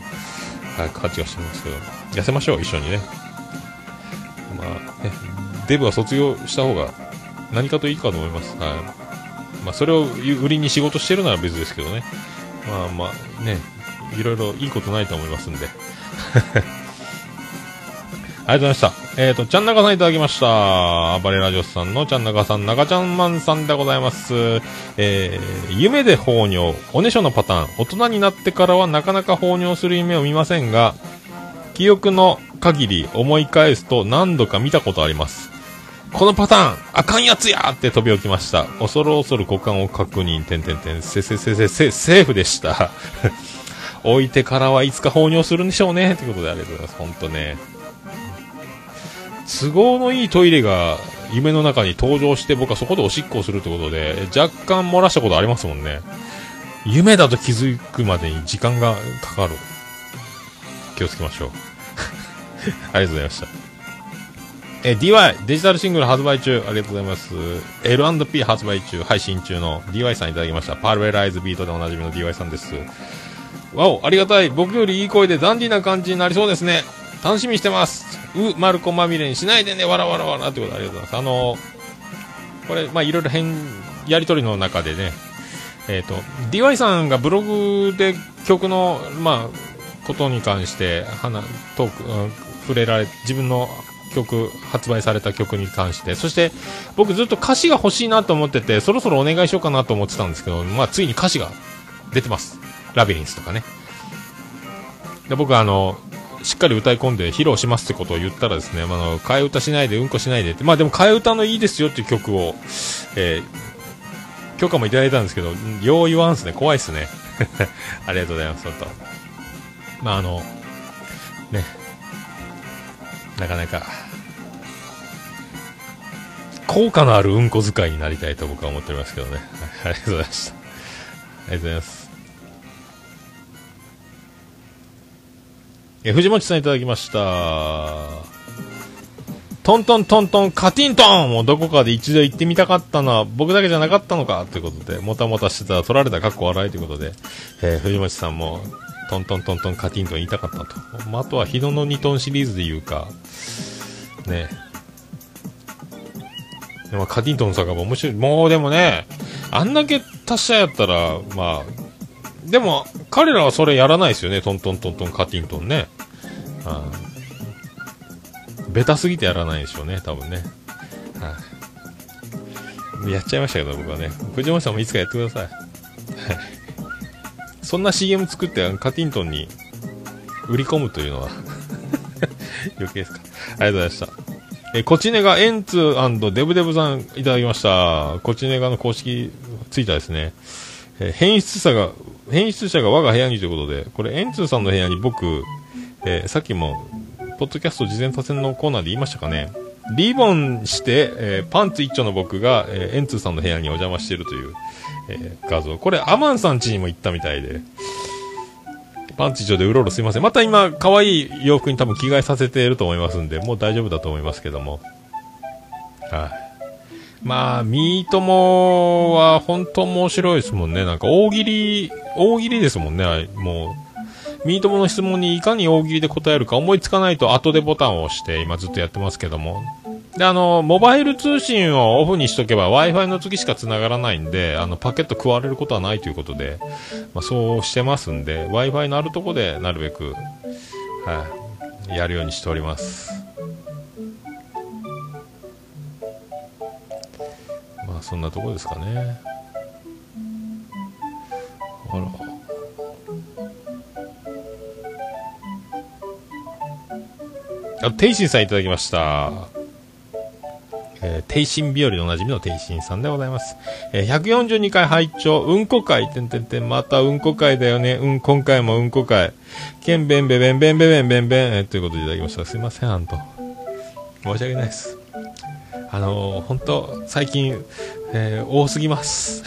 はい、感じがしてますけど、痩せましょう、一緒にね。まあ、ね、デブは卒業した方が何かといいかと思います。はい。まあ、それを売りに仕事してるなら別ですけどね。まあまあ、ね、いろいろいいことないと思いますんで。ありがとうございました。えっ、と、ちゃんなかさんいただきました。暴れラジオスさんのちゃんなかさん、中ちゃんマンさんでございます。えー、夢で放尿、おねしょのパターン。大人になってからはなかなか放尿する夢を見ませんが、記憶の限り思い返すと何度か見たことあります。このパターン、あかんやつやって飛び起きました。恐る恐る股間を確認、てんてんてん、せせせせせ、セーフでした。置いてからはいつか放尿するんでしょうね。ということでありがとうございます。本当ね。都合のいいトイレが夢の中に登場して僕はそこでおしっこをするということで、若干漏らしたことありますもんね。夢だと気づくまでに時間がかかる。気をつけましょう。ありがとうございました。え、DY、デジタルシングル発売中、ありがとうございます。L&P 発売中、配信中の DY さんいただきました。パルベライズビートでおなじみの DY さんです。わお、ありがたい。僕よりいい声でダンディーな感じになりそうですね。楽しみにしてます。う、マルコまみれにしないでね、わらわらわらってことありがとうございます。あのこれ、まあ、いろいろ変、やりとりの中でね、えっ、と、DY さんがブログで曲の、まあ、ことに関して、話、トーク、うん触れられ、自分の曲、発売された曲に関して、そして、僕ずっと歌詞が欲しいなと思ってて、そろそろお願いしようかなと思ってたんですけど、まあ、ついに歌詞が出てます。ラビリンスとかね。で、僕はあの、しっかり歌い込んで披露しますってことを言ったらですね、まあの、替え歌しないで、うんこしないでって、まあでも替え歌のいいですよっていう曲を、えー、許可もいただいたんですけど、よう言わんすね、怖いっすね。ありがとうございます、本当。まああの、ね、なかなか、効果のあるうんこ使いになりたいと僕は思っておりますけどね。ありがとうございました。ありがとうございます。え、藤本さんいただきました。トントントントンカティントンもうどこかで一度行ってみたかったのは僕だけじゃなかったのかということで、もたもたしてたら取られたかっこ笑いということで、えー藤本さんもトントントントンカティントン言いたかったと。まあ、あとは日野の2トンシリーズで言うか、ねでもカティントンさんが面白い。もうでもね、あんだけ達者やったら、まあ、でも、彼らはそれやらないですよね。トントントントンカティントンね。ああベタすぎてやらないでしょうね、多分ね。はいやっちゃいましたけど、僕はね。藤本さんもいつかやってください。そんな CM 作ってカティントンに売り込むというのは 余計ですか。ありがとうございました。え、コチネガエンツデブデブさんいただきました。コチネガの公式ツイッターですね。え変質者が、変質者が我が部屋にということで、これエンツーさんの部屋に僕、えーさっきも、ポッドキャスト事前多戦のコーナーで言いましたかね。リボンして、えーパンツ一丁の僕が、えーエンツーさんの部屋にお邪魔しているという、えー画像。これアマンさん家にも行ったみたいで、パンツ一丁でうろうろすいません。また今、可愛い洋服に多分着替えさせていると思いますんで、もう大丈夫だと思いますけども。はい。まあ、ミートもは本当面白いですもんね。なんか大喜利、大喜利ですもんね。もう、ミートモの質問にいかに大喜利で答えるか思いつかないと後でボタンを押して今ずっとやってますけども。で、あの、モバイル通信をオフにしとけば Wi-Fi の時しか繋がらないんで、あの、パケット食われることはないということで、まあ、そうしてますんで、Wi-Fi のあるとこでなるべく、はい、やるようにしております。そんなとこですかね。あら。あ、テイシンさんいただきました。えー、テイシン日和でおなじみのテイシンさんでございます。えー、142回拝聴うんこ会、てんてんてん、またうんこ会だよね。うん、今回もうんこ会。けんべんべべんべんべべんべんべん、えーということでいただきました。すいません、あんと。申し訳ないです。あの、本当最近、えー多すぎます。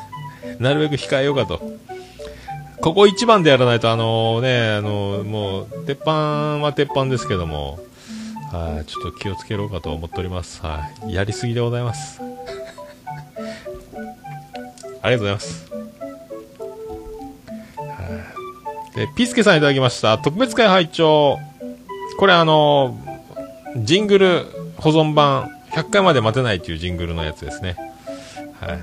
なるべく控えようかと。ここ一番でやらないと、あのね、あのもう、鉄板は鉄板ですけども、はい、ちょっと気をつけろうかと思っております。はい、やりすぎでございます。ありがとうございます。はい、で、ピスケさんいただきました。特別会拝聴これあのジングル保存版100回まで待てないっていうジングルのやつですね。はい。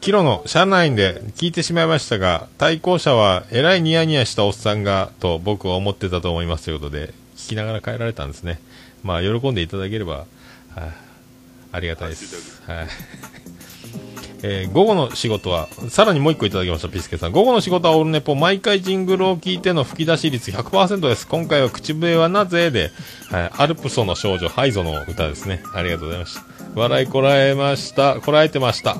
キロの車内で聞いてしまいましたが、対向車はえらいニヤニヤしたおっさんが、と僕は思ってたと思いますということで、聞きながら帰られたんですね。まあ、喜んでいただければ、はいありがたいです。はい。えー午後の仕事は、さらにもう一個いただきました、ピスケさん。午後の仕事はオールネポ、毎回ジングルを聞いての吹き出し率100%です。今回は口笛はなぜで、はい、アルプソの少女、ハイゾの歌ですね。ありがとうございました。笑いこらえました。こらえてました。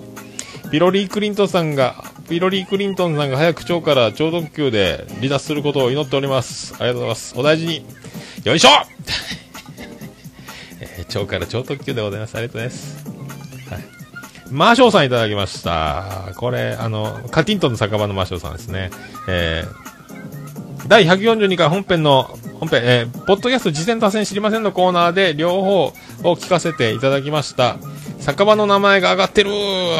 ピロリー・クリントンさんが、ピロリー・クリントンさんが早く腸から超特急で離脱することを祈っております。ありがとうございます。お大事に。よいしょ えー腸から超特急でございます。ありがとうございます。マーショーさんいただきました。これ、あの、カティントンの酒場のマーショーさんですね。えー、第142回本編の、本編、えー、ポッドキャスト次戦多戦知りませんのコーナーで両方を聞かせていただきました。酒場の名前が上がってる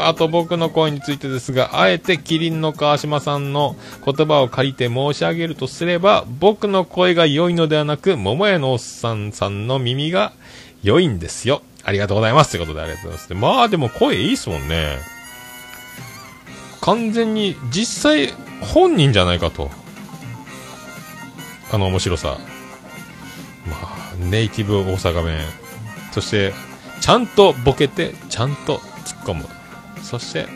あと僕の声についてですが、あえてキリンの川島さんの言葉を借りて申し上げるとすれば、僕の声が良いのではなく、桃屋のおっさんさんの耳が良いんですよ。ありがとうございます。ということでありがとうございます。まあでも声いいっすもんね。完全に実際本人じゃないかと。あの面白さ。まあ、ネイティブ大阪弁。そして、ちゃんとボケて、ちゃんと突っ込む。そして、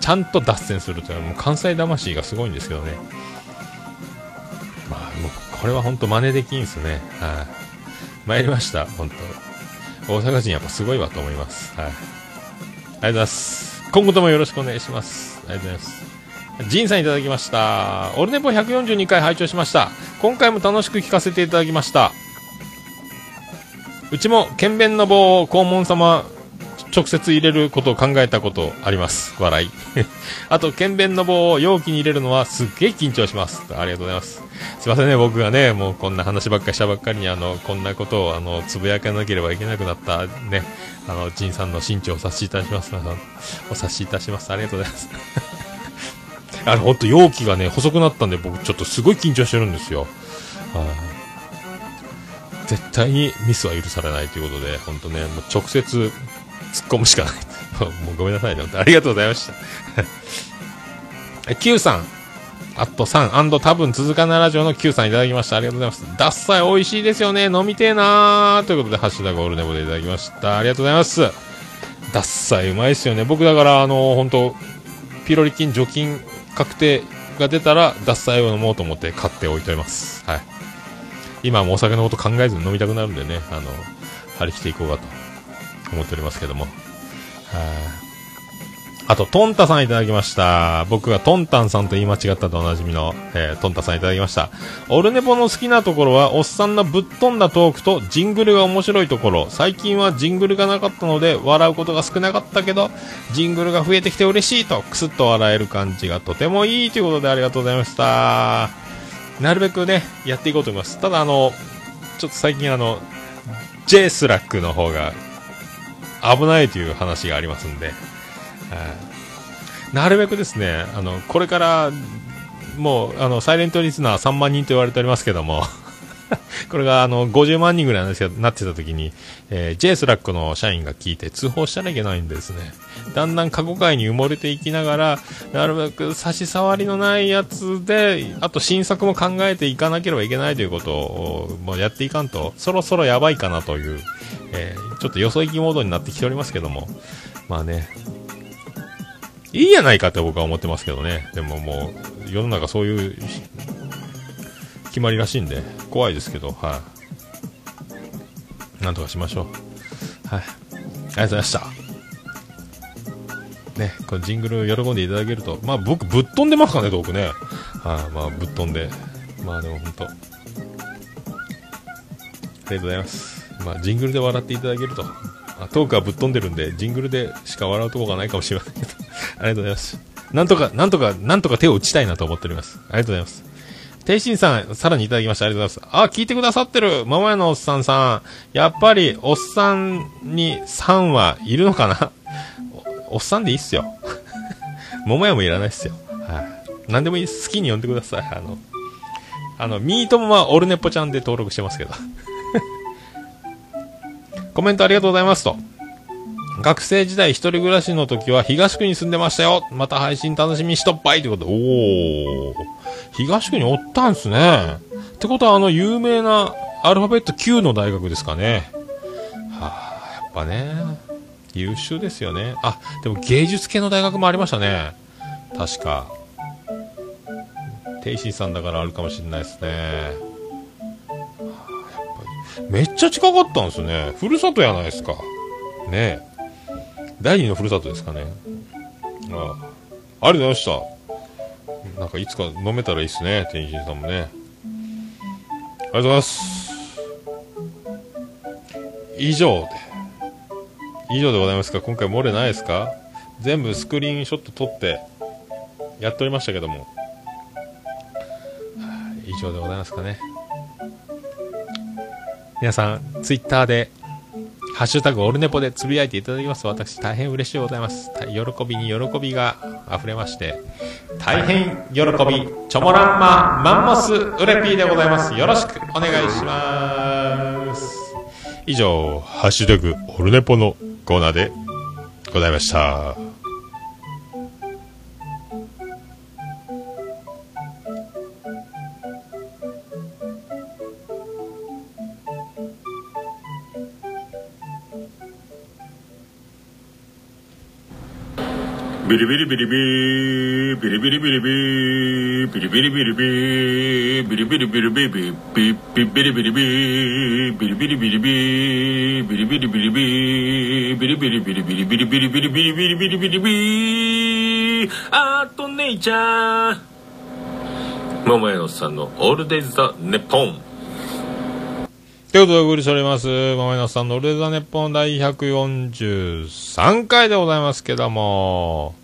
ちゃんと脱線するというもう関西魂がすごいんですけどね。まあ、もうこれは本当真似できんすね。はい、参りました、本当大阪人やっぱすごいわと思います。はい。ありがとうございます。今後ともよろしくお願いします。ありがとうございます。ジンさんいただきました。オルネポ142回拝聴しました。今回も楽しく聞かせていただきました。うちも剣弁の棒を黄門様直接入れることを考えたことあります。笑い。あと、剣弁の棒を容器に入れるのはすっげえ緊張します。ありがとうございます。すいませんね、僕がね、もうこんな話ばっかりしたばっかりに、あの、こんなことを、あの、つぶやかなければいけなくなった、ね、あの、ジンさんの心中をお察しいたします。あのお察しいたします。ありがとうございます。あれ、ほんと容器がね、細くなったんで、僕ちょっとすごい緊張してるんですよ。はい絶対にミスは許されないということで、本当ね、もう直接突っ込むしかない。もうごめんなさいね。本当ありがとうございました。Q さん。あと3、多分続かないラジオの Q さんいただきました。ありがとうございます。ダッサイ美味しいですよね。飲みてえなーということで、ハッシュタグオールネボでいただきました。ありがとうございます。ダッサイうまいですよね。僕だから、あの、本当ピロリ菌除菌確定が出たら、ダッサイを飲もうと思って買っておいております。はい。今もうお酒のこと考えずに飲みたくなるんでね、あの、張り切っていこうかと思っておりますけども。はい。あと、トンタさんいただきました。僕がトンタンさんと言い間違ったとおなじみの、えートンタさんいただきました。オルネポの好きなところは、おっさんのぶっ飛んだトークとジングルが面白いところ。最近はジングルがなかったので、笑うことが少なかったけど、ジングルが増えてきて嬉しいと、クスッと笑える感じがとてもいいということでありがとうございました。なるべくね、やっていこうと思います。ただ、あの、ちょっと最近あの、J スラックの方が危ないという話がありますんで、なるべくですね、あの、これから、もう、あの、サイレントリスナー3万人と言われておりますけども、これが、あの、50万人ぐらいになってた時に、えー、J スラックの社員が聞いて通報したらいけないんですね。だんだん過去回に埋もれていきながら、なるべく差し障りのないやつで、あと新作も考えていかなければいけないということを、もうやっていかんと、そろそろやばいかなという、えー、ちょっとよそ行きモードになってきておりますけども、まあね、いいやないかって僕は思ってますけどね。でももう、世の中そういう決まりらしいんで、怖いですけど、はい。なんとかしましょう。はい。ありがとうございました。ね、このジングル喜んでいただけると、まあ僕ぶっ飛んでますかね、トークね。はい、まあぶっ飛んで。まあでも本当。ありがとうございます。まあジングルで笑っていただけると。トークはぶっ飛んでるんで、ジングルでしか笑うとこがないかもしれませんけど。ありがとうございます。なんとか、なんとか、なんとか手を打ちたいなと思っております。ありがとうございます。ていしんさん、さらにいただきました。ありがとうございます。あ、聞いてくださってる。桃屋のおっさんさん。やっぱり、おっさんにさんはいるのかな？おっさんでいいっすよ。桃屋もいらないっすよ。はい。なんでもいい。好きに呼んでください。あの、あの、ミートモはオルネポちゃんで登録してますけど。コメントありがとうございますと。学生時代一人暮らしの時は東区に住んでましたよ。また配信楽しみにしとっぱいということで、おー。東区におったんすね。ってことはあの有名なアルファベット Q の大学ですかね。はあ、やっぱね、優秀ですよね。あ、でも芸術系の大学もありましたね。確か。テイシーさんだからあるかもしれないですね。はあやっぱりめっちゃ近かったんですね。ふるさとやないですか。ねえ。第二のふるさとですかね。ああありがとうございました。なんかいつか飲めたらいいっすね、天心さんもね。ありがとうございます。以上で。以上でございますか？今回漏れないですか？全部スクリーンショット撮ってやっておりましたけども。以上でございますかね。皆さん、ツイッターで、ハッシュタグオルネポでつぶやいていただきますと私大変嬉しいございます。喜びに喜びが溢れまして、大変喜び、チョモランマ、マンモス、ウレピーでございます。よろしくお願いします。以上、ハッシュタグオルネポのコーナーでございました。ビリビリビリビビリビリビリビビリビリビリビビリビリビリビービビビリビリビビリビリビリビビリビリビリビビリビリビリビリビリビリビリビリビリビリビリビーアートネイチャー桃屋のおっさんのオールデイズ・ザ・ネポンということでお送りしております、桃井のさんのオレザネッポン第143回でございますけども、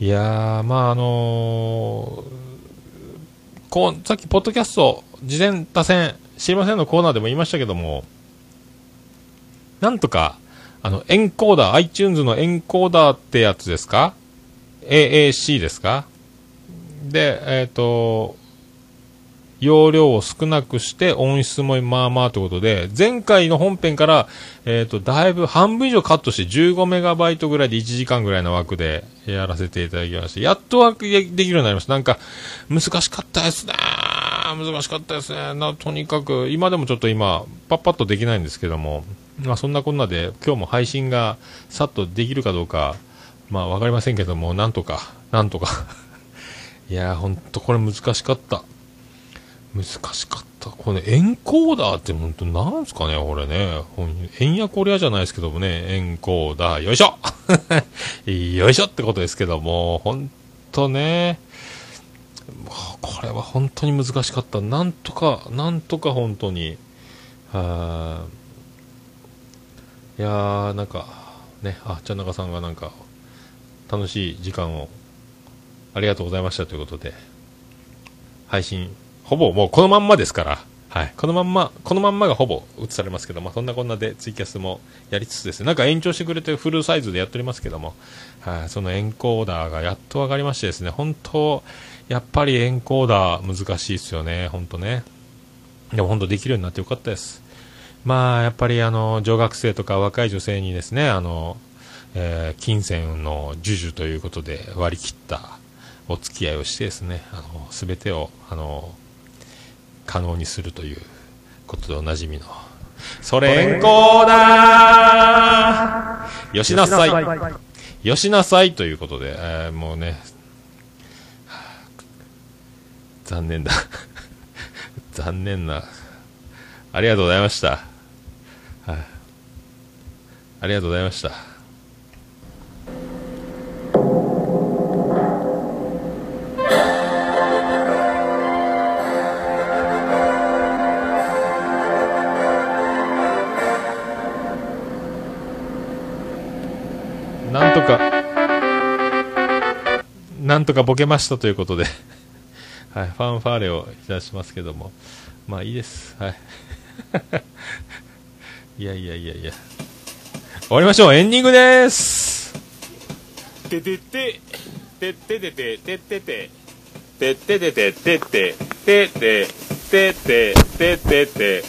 いや、まああのーこう、さっきポッドキャスト、事前打線、知りませんのコーナーでも言いましたけども、なんとか、あの、エンコーダー、iTunes のエンコーダーってやつですか ?AAC ですか？で、えっ、と、容量を少なくして音質もまあまあということで、前回の本編から、えっ、と、だいぶ半分以上カットして15メガバイトぐらいで1時間ぐらいの枠でやらせていただきまして、やっと枠でできるようになりました。なんか、難しかったですね。難しかったですね。な、とにかく、今でもちょっと今、パッパッとできないんですけども、まあそんなこんなで、今日も配信がさっとできるかどうか、まあわかりませんけども、なんとか、なんとか。いやー、ほんとこれ難しかった。難しかった。これ、エンコーダーって本当なんすかね、これね。ほんえんやこりゃじゃないですけどもね、エンコーダー、よいしょ。よいしょってことですけども、本当ね、これは本当に難しかった。なんとか、なんとか本当に、はー。いやー、なんか、ね、あ、ちゃんなかさんがなんか、楽しい時間を、ありがとうございましたということで、配信、ほぼもうこのまんまですから、はい、このまんま、このまんまがほぼ映されますけど、まあ、そんなこんなでツイキャスもやりつつですね、なんか延長してくれてフルサイズでやっておりますけども、はい、そのエンコーダーがやっと分かりましてですね、本当、やっぱりエンコーダー難しいですよね、本当ね。でも本当できるようになってよかったです。まあ、やっぱりあの、女学生とか若い女性にですね、あの、えー金銭の授受ということで割り切ったお付き合いをしてですね、あの、すべてを、あの、可能にするということでおなじみの、それエンコーダーよしなさいよしなさいということで、えーもうね、はあ残念だ。残念な。ありがとうございました。はい、ありがとうございました。なんとかボケましたということで。はい、ファンファーレをいたしますけども、まあいいです。はい。いやいやいやいや。終わりましょう、エンディングです。ててて、てててて、て。てて、てて。てて、てて、て。て、てて、てて。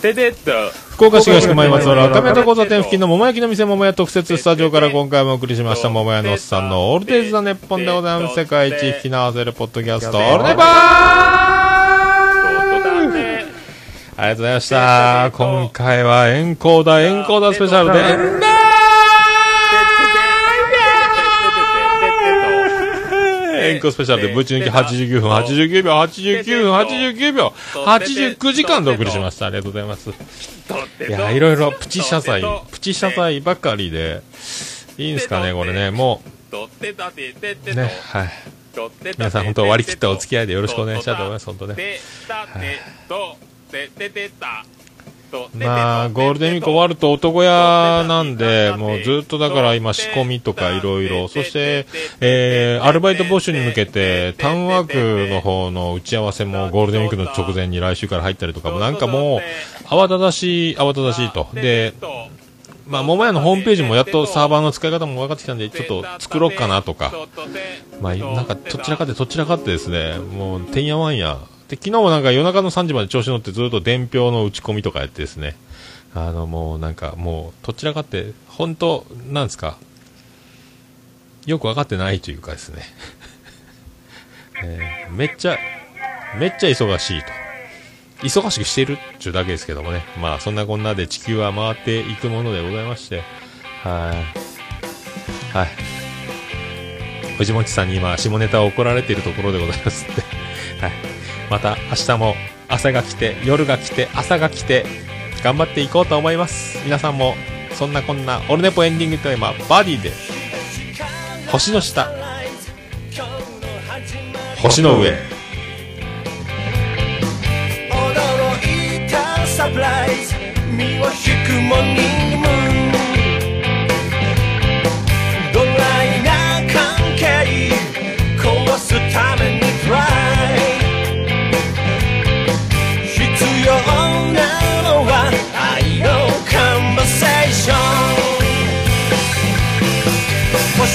て、てて。っと。福岡市東区前松原赤目と交差点付近の桃焼きの店桃屋特設スタジオから今回もお送りしました桃屋のおっさんのオールデイズ・ザ・ネッポンでございます。世界一引き直せるポッドキャストオールネバーありがとうございました。今回はエンコーダーエンコーダースペシャルでエンダーエンコスペシャルでぶち抜き89分89秒89分89秒89時間でお送りしましたありがとうございますいや、いろいろプチ謝罪、プチ謝罪ばっかりで、いいんですかね、これね、もう、ね、はい。皆さん本当割り切ったお付き合いでよろしくお願いしたいと思います、本当ね。てたてとてててたとまあ、ゴールデンウィーク終わると男屋なんで、もうずっとだから今仕込みとかいろいろ、そして、えー、アルバイト募集に向けて、タウンワークの方の打ち合わせもゴールデンウィークの直前に来週から入ったりとかも、なんかもう、慌ただしい、慌ただしいと。で、まあ、桃屋のホームページもやっとサーバーの使い方も分かってきたんで、ちょっと作ろうかなとか、まあ、なんか、どちらかって、どちらかってですね、もう、てんやわんや。で、昨日もなんか夜中の3時まで調子乗ってずっと伝票の打ち込みとかやってですね、あの、もうなんか、もう、どちらかって、本当なんですか、よく分かってないというかですね、えーめっちゃ、めっちゃ忙しいと。忙しくしてるっていうだけですけどもね。まあ、そんなこんなで地球は回っていくものでございまして、はい。はい。藤本さんに今、下ネタを怒られているところでございますんで、はい。また明日も朝が来て、夜が来て、朝が来て、頑張っていこうと思います。皆さんも、そんなこんな、オルネポエンディングテーマ、バディで、星の下、星の上。驚いたサプライズ身を引くモー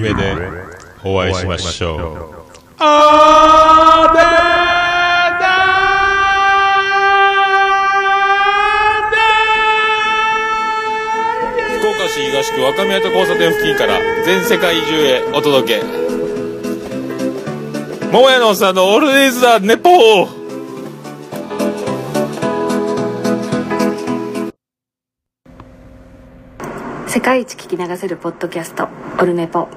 夢でお会いしましょう。あー福岡市東区若宮と交差点付近から全世界中へお届け。桃屋のおっさんのオールデイズ・ザ・ネポー。世界一聞き流せるポッドキャストオルネポ